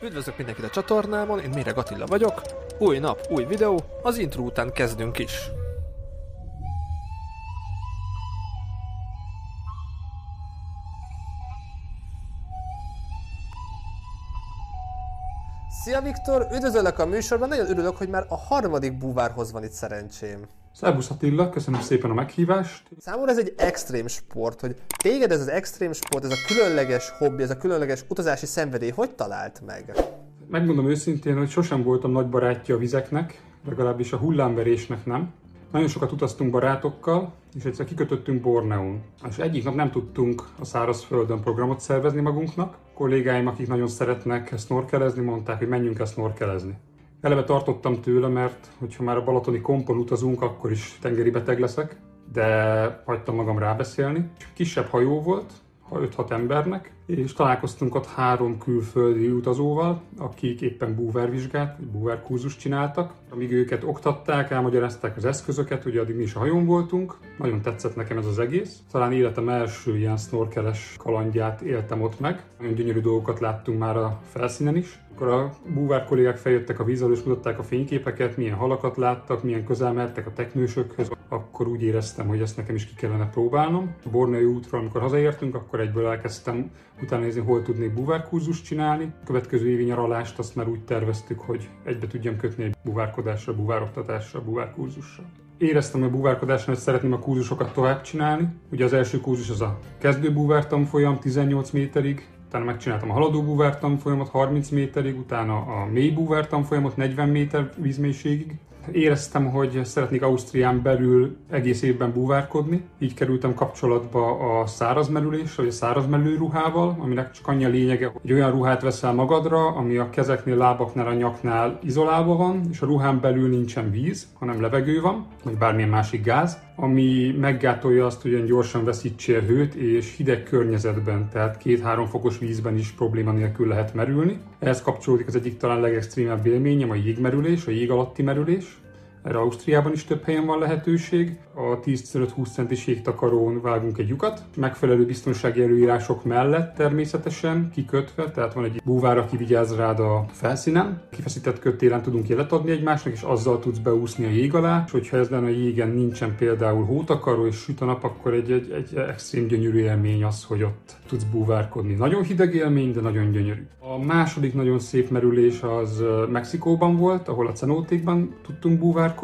Üdvözlök mindenkit a csatornámon, én Méreg Attila vagyok. Új nap, új videó, az intro után kezdünk is. Szia Viktor, üdvözöllek a műsorban, nagyon örülök, hogy már a harmadik búvárhoz van itt szerencsém. Szerbusz Attila, köszönöm szépen a meghívást. Számomra ez egy extrém sport, hogy téged ez az extrém sport, ez a különleges hobbi, ez a különleges utazási szenvedély, hogy talált meg? Megmondom őszintén, hogy sosem voltam nagy barátja a vizeknek, legalábbis a hullámverésnek nem. Nagyon sokat utaztunk barátokkal, és egyszer kikötöttünk Borneón. És egyik nap nem tudtunk a szárazföldön programot szervezni magunknak. A kollégáim, akik nagyon szeretnek snorkelezni, mondták, hogy menjünk el snorkelezni. Eleve tartottam tőle, mert hogyha már a balatoni kompon utazunk, akkor is tengeri beteg leszek, de hagytam magam rábeszélni. Kisebb hajó volt, 5-6 embernek, és találkoztunk ott három külföldi utazóval, akik éppen búvárvizsgát, búvárkúzus csináltak. Amíg őket oktatták, elmagyarázták az eszközöket, ugye addig mi is a hajón voltunk. Nagyon tetszett nekem ez az egész. Talán életem első ilyen snorkeles kalandját éltem ott meg. Nagyon gyönyörű dolgokat láttunk már a felszínen is. Akkor a búvár kollégák feljöttek a víz és mutatták a fényképeket, milyen halakat láttak, milyen közel mertek a teknősökhöz. Akkor úgy éreztem, hogy ezt nekem is ki kellene próbálnom. A Bornei útról, amikor hazaértünk, akkor egyből elkezdtem utána nézni, hol tudnék buvárkurzust csinálni. A következő évi nyaralást azt már úgy terveztük, hogy egybe tudjam kötni egy buvárkodásra, buvároktatásra, buvárkurzusra. Éreztem a buvárkodásra, hogy szeretném a kurzusokat tovább csinálni. Ugye az első kurzus az a kezdő buvártanfolyam 18 méterig, utána megcsináltam a haladó búvártanfolyamat 30 méterig, utána a mély búvártanfolyamot 40 méter vízmélységig, éreztem, hogy szeretnék Ausztrián belül egész évben búvárkodni. Így kerültem kapcsolatba a szárazmerüléssel, vagy a szárazmerülő ruhával, aminek csak annyi a lényege, hogy olyan ruhát veszel magadra, ami a kezeknél, lábaknál, a nyaknál izolálva van, és a ruhán belül nincsen víz, hanem levegő van, vagy bármilyen másik gáz, ami meggátolja azt, hogy olyan gyorsan veszítsél hőt, és hideg környezetben, tehát két-három fokos vízben is probléma nélkül lehet merülni. Ehhez kapcsolódik az egyik talán legextrémebb élményem, a jégmerülés, a jég alatti merülés. Erre Ausztriában is több helyen van lehetőség. A 10-15-20 centis jégtakarón vágunk egy lyukat, megfelelő biztonsági előírások mellett természetesen kikötve, tehát van egy búvár, aki vigyáz rád a felszínen. Kifeszített kötélen tudunk jelet adni egymásnak, és azzal tudsz beúszni a jég alá, és hogyha ezen a jégen nincsen például hótakaró és süt a nap, akkor egy, egy, egy extrém gyönyörű élmény az, hogy ott tudsz búvárkodni. Nagyon hideg élmény, de nagyon gyönyörű. A második nagyon szép merülés az Mexikóban volt, ahol a cenótékban tudtunk búvárkodni.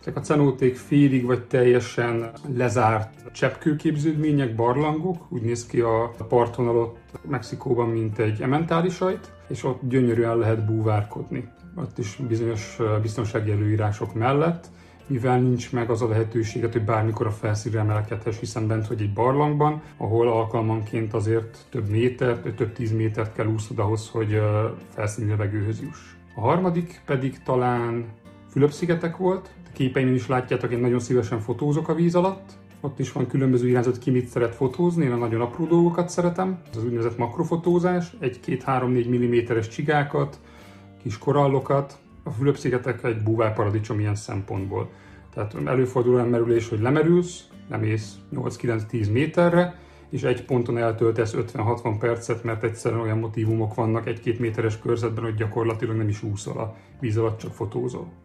Ezek a cenóték félig vagy teljesen lezárt cseppkőképződmények, barlangok. Úgy néz ki a parton alatt Mexikóban, mint egy ementálisajt, és ott gyönyörűen lehet búvárkodni. Ott is bizonyos biztonsági előírások mellett mivel nincs meg az a lehetőséget, hogy bármikor a felszínre emelkedhess, hiszen bent vagy egy barlangban, ahol alkalmanként azért több méter, több tíz métert kell úsznod ahhoz, hogy felszíni levegőhöz juss. A harmadik pedig talán Fülöp-szigetek volt. A képeimen is látjátok, én nagyon szívesen fotózok a víz alatt. Ott is van különböző irányzat, ki mit szeret fotózni, én a nagyon apró dolgokat szeretem. Ez az úgynevezett makrofotózás, egy-két-három-négy mm-es csigákat, kis korallokat, a Fülöp-szigetek egy búvárparadicsom ilyen szempontból. Tehát előfordul olyan merülés, hogy lemerülsz, lemész 8-9-10 méterre, és egy ponton eltöltesz 50-60 percet, mert egyszerűen olyan motivumok vannak egy-két méteres körzetben, hogy gyakorlatilag nem is úszol a víz alatt, csak fotózol.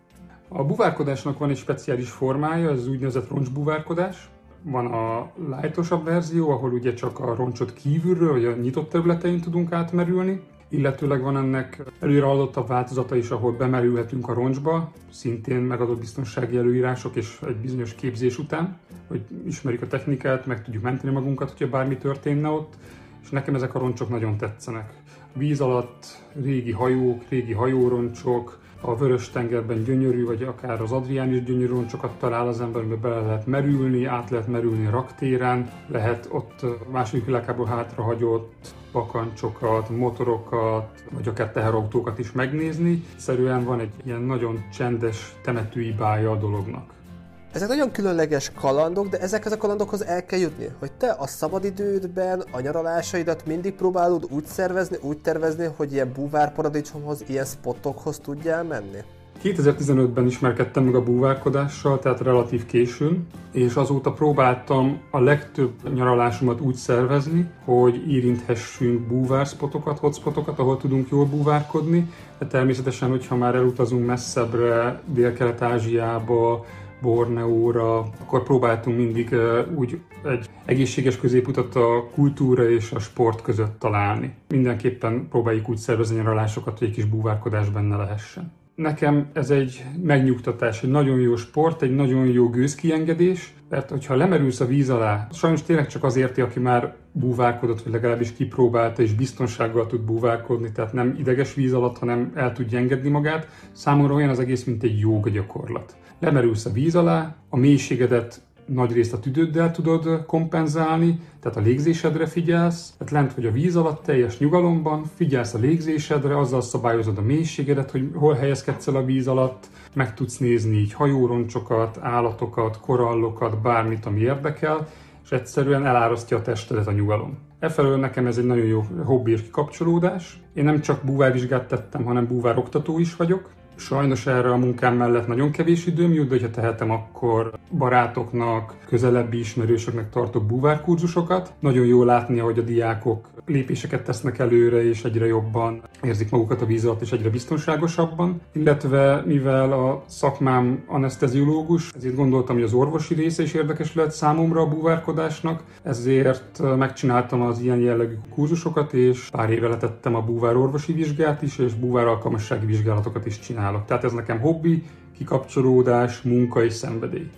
A buvárkodásnak van egy speciális formája, ez úgynevezett roncsbuvárkodás. Van a lightosabb verzió, ahol ugye csak a roncsot kívülről, vagy a nyitott területein tudunk átmerülni, illetőleg van ennek előreadottabb változata is, ahol bemerülhetünk a roncsba, szintén megadott biztonsági előírások és egy bizonyos képzés után, hogy ismerjük a technikát, meg tudjuk menteni magunkat, hogyha bármi történne ott, és nekem ezek a roncsok nagyon tetszenek. Víz alatt régi hajók, régi hajóroncsok, a vörös tengerben gyönyörű, vagy akár az Adrián is gyönyörű roncsokat talál az ember, amiben bele lehet merülni, át lehet merülni raktéren, lehet ott második világháború hátrahagyott pakancsokat, motorokat, vagy akár teherautókat is megnézni. Szerűen van egy ilyen nagyon csendes temetői bája a dolognak. Ezek nagyon különleges kalandok, de ezekhez a kalandokhoz el kell jutni, hogy te a szabadidődben a nyaralásaidat mindig próbálod úgy szervezni, úgy tervezni, hogy ilyen búvárparadicsomhoz, ilyen spotokhoz tudjál menni. 2015-ben ismerkedtem meg a búvárkodással, tehát relatív későn, és azóta próbáltam a legtöbb nyaralásomat úgy szervezni, hogy érinthessünk búvárspotokat, hotspotokat, ahol tudunk jól búvárkodni, de természetesen, hogyha már elutazunk messzebbre, Dél-Kelet-Ázsiába, Borneóra, akkor próbáltunk mindig úgy egy egészséges középutat a kultúra és a sport között találni. Mindenképpen próbáljuk úgy szervezni nyaralásokat, hogy egy kis búvárkodás benne lehessen. Nekem ez egy megnyugtatás, egy nagyon jó sport, egy nagyon jó gőzkiengedés, mert hogyha lemerülsz a víz alá, sajnos tényleg csak az érti, aki már búvárkodott, vagy legalábbis kipróbálta, és biztonsággal tud búvárkodni, tehát nem ideges víz alatt, hanem el tudja engedni magát. Számomra olyan az egész, mint egy jóga gyakorlat. Lemerülsz a víz alá, a mélységedet nagy részt a tüdőddel tudod kompenzálni, tehát a légzésedre figyelsz, tehát lent vagy a víz alatt teljes nyugalomban, figyelsz a légzésedre, azzal szabályozod a mélységedet, hogy hol helyezkedsz el a víz alatt, meg tudsz nézni így hajóroncsokat, állatokat, korallokat, bármit, ami érdekel, és egyszerűen elárasztja a testedet a nyugalom. Efelől nekem ez egy nagyon jó hobbi és kikapcsolódás. Én nem csak búvárvizsgát tettem, hanem búvár oktató is vagyok, Sajnos erre a munkám mellett nagyon kevés időm jut, de ha tehetem, akkor barátoknak, közelebbi ismerősöknek tartok búvárkurzusokat. Nagyon jó látni, hogy a diákok lépéseket tesznek előre, és egyre jobban érzik magukat a víz alatt, és egyre biztonságosabban. Illetve mivel a szakmám anesteziológus, ezért gondoltam, hogy az orvosi része is érdekes lehet számomra a búvárkodásnak, ezért megcsináltam az ilyen jellegű kurzusokat, és pár éve letettem a búvár orvosi vizsgát is, és búvár alkalmassági vizsgálatokat is csinálok. Tehát ez nekem hobbi, kikapcsolódás, munka és szenvedély.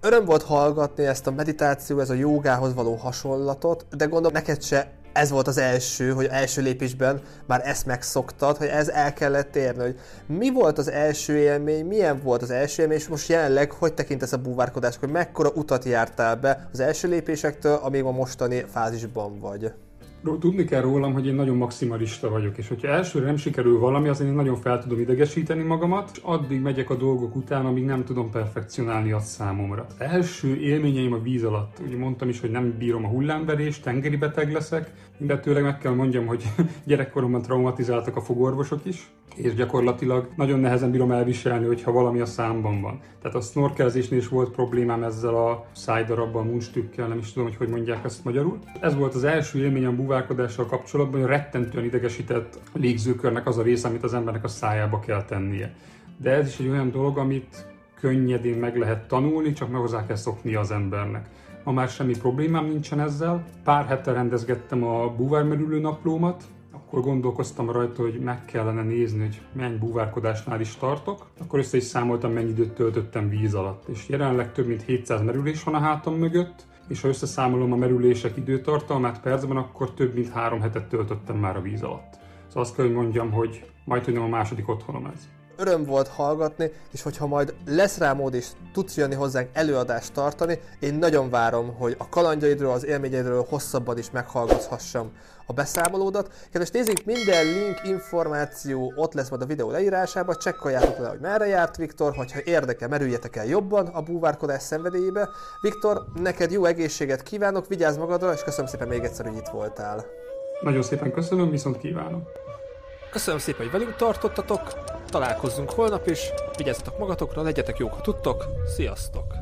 Öröm volt hallgatni ezt a meditáció, ez a jogához való hasonlatot, de gondolom neked se ez volt az első, hogy első lépésben már ezt megszoktad, hogy ez el kellett érni, hogy mi volt az első élmény, milyen volt az első élmény, és most jelenleg hogy tekintesz a búvárkodás, hogy mekkora utat jártál be az első lépésektől, amíg a mostani fázisban vagy? Tudni kell rólam, hogy én nagyon maximalista vagyok, és hogyha elsőre nem sikerül valami, azért én nagyon fel tudom idegesíteni magamat, és addig megyek a dolgok után, amíg nem tudom perfekcionálni azt számomra. Az első élményeim a víz alatt, ugye mondtam is, hogy nem bírom a hullámverést, tengeri beteg leszek, illetőleg meg kell mondjam, hogy gyerekkoromban traumatizáltak a fogorvosok is, és gyakorlatilag nagyon nehezen bírom elviselni, hogyha valami a számban van. Tehát a snorkelzésnél is volt problémám ezzel a szájdarabbal, munstükkel, nem is tudom, hogy hogy mondják ezt magyarul. Ez volt az első élményem búvárkodással kapcsolatban, rettentően idegesített a légzőkörnek az a része, amit az embernek a szájába kell tennie. De ez is egy olyan dolog, amit könnyedén meg lehet tanulni, csak meg hozzá kell szokni az embernek. Ma már semmi problémám nincsen ezzel. Pár hete rendezgettem a búvármerülő naplómat, akkor gondolkoztam rajta, hogy meg kellene nézni, hogy mennyi búvárkodásnál is tartok. Akkor össze is számoltam, mennyi időt töltöttem víz alatt. És jelenleg több mint 700 merülés van a hátam mögött, és ha összeszámolom a merülések időtartalmát percben, akkor több mint három hetet töltöttem már a víz alatt. Szóval azt kell, hogy mondjam, hogy majd, hogy nem a második otthonom ez öröm volt hallgatni, és hogyha majd lesz rá mód és tudsz jönni hozzánk előadást tartani, én nagyon várom, hogy a kalandjaidról, az élményeidről hosszabban is meghallgathassam a beszámolódat. Kedves nézzük, minden link, információ ott lesz majd a videó leírásában, csekkoljátok le, hogy merre járt Viktor, hogyha érdekel, merüljetek el jobban a búvárkodás szenvedélyébe. Viktor, neked jó egészséget kívánok, vigyázz magadra, és köszönöm szépen még egyszer, hogy itt voltál. Nagyon szépen köszönöm, viszont kívánom. Köszönöm szépen, hogy velünk tartottatok, találkozzunk holnap is, vigyázzatok magatokra, legyetek jók, ha tudtok, sziasztok!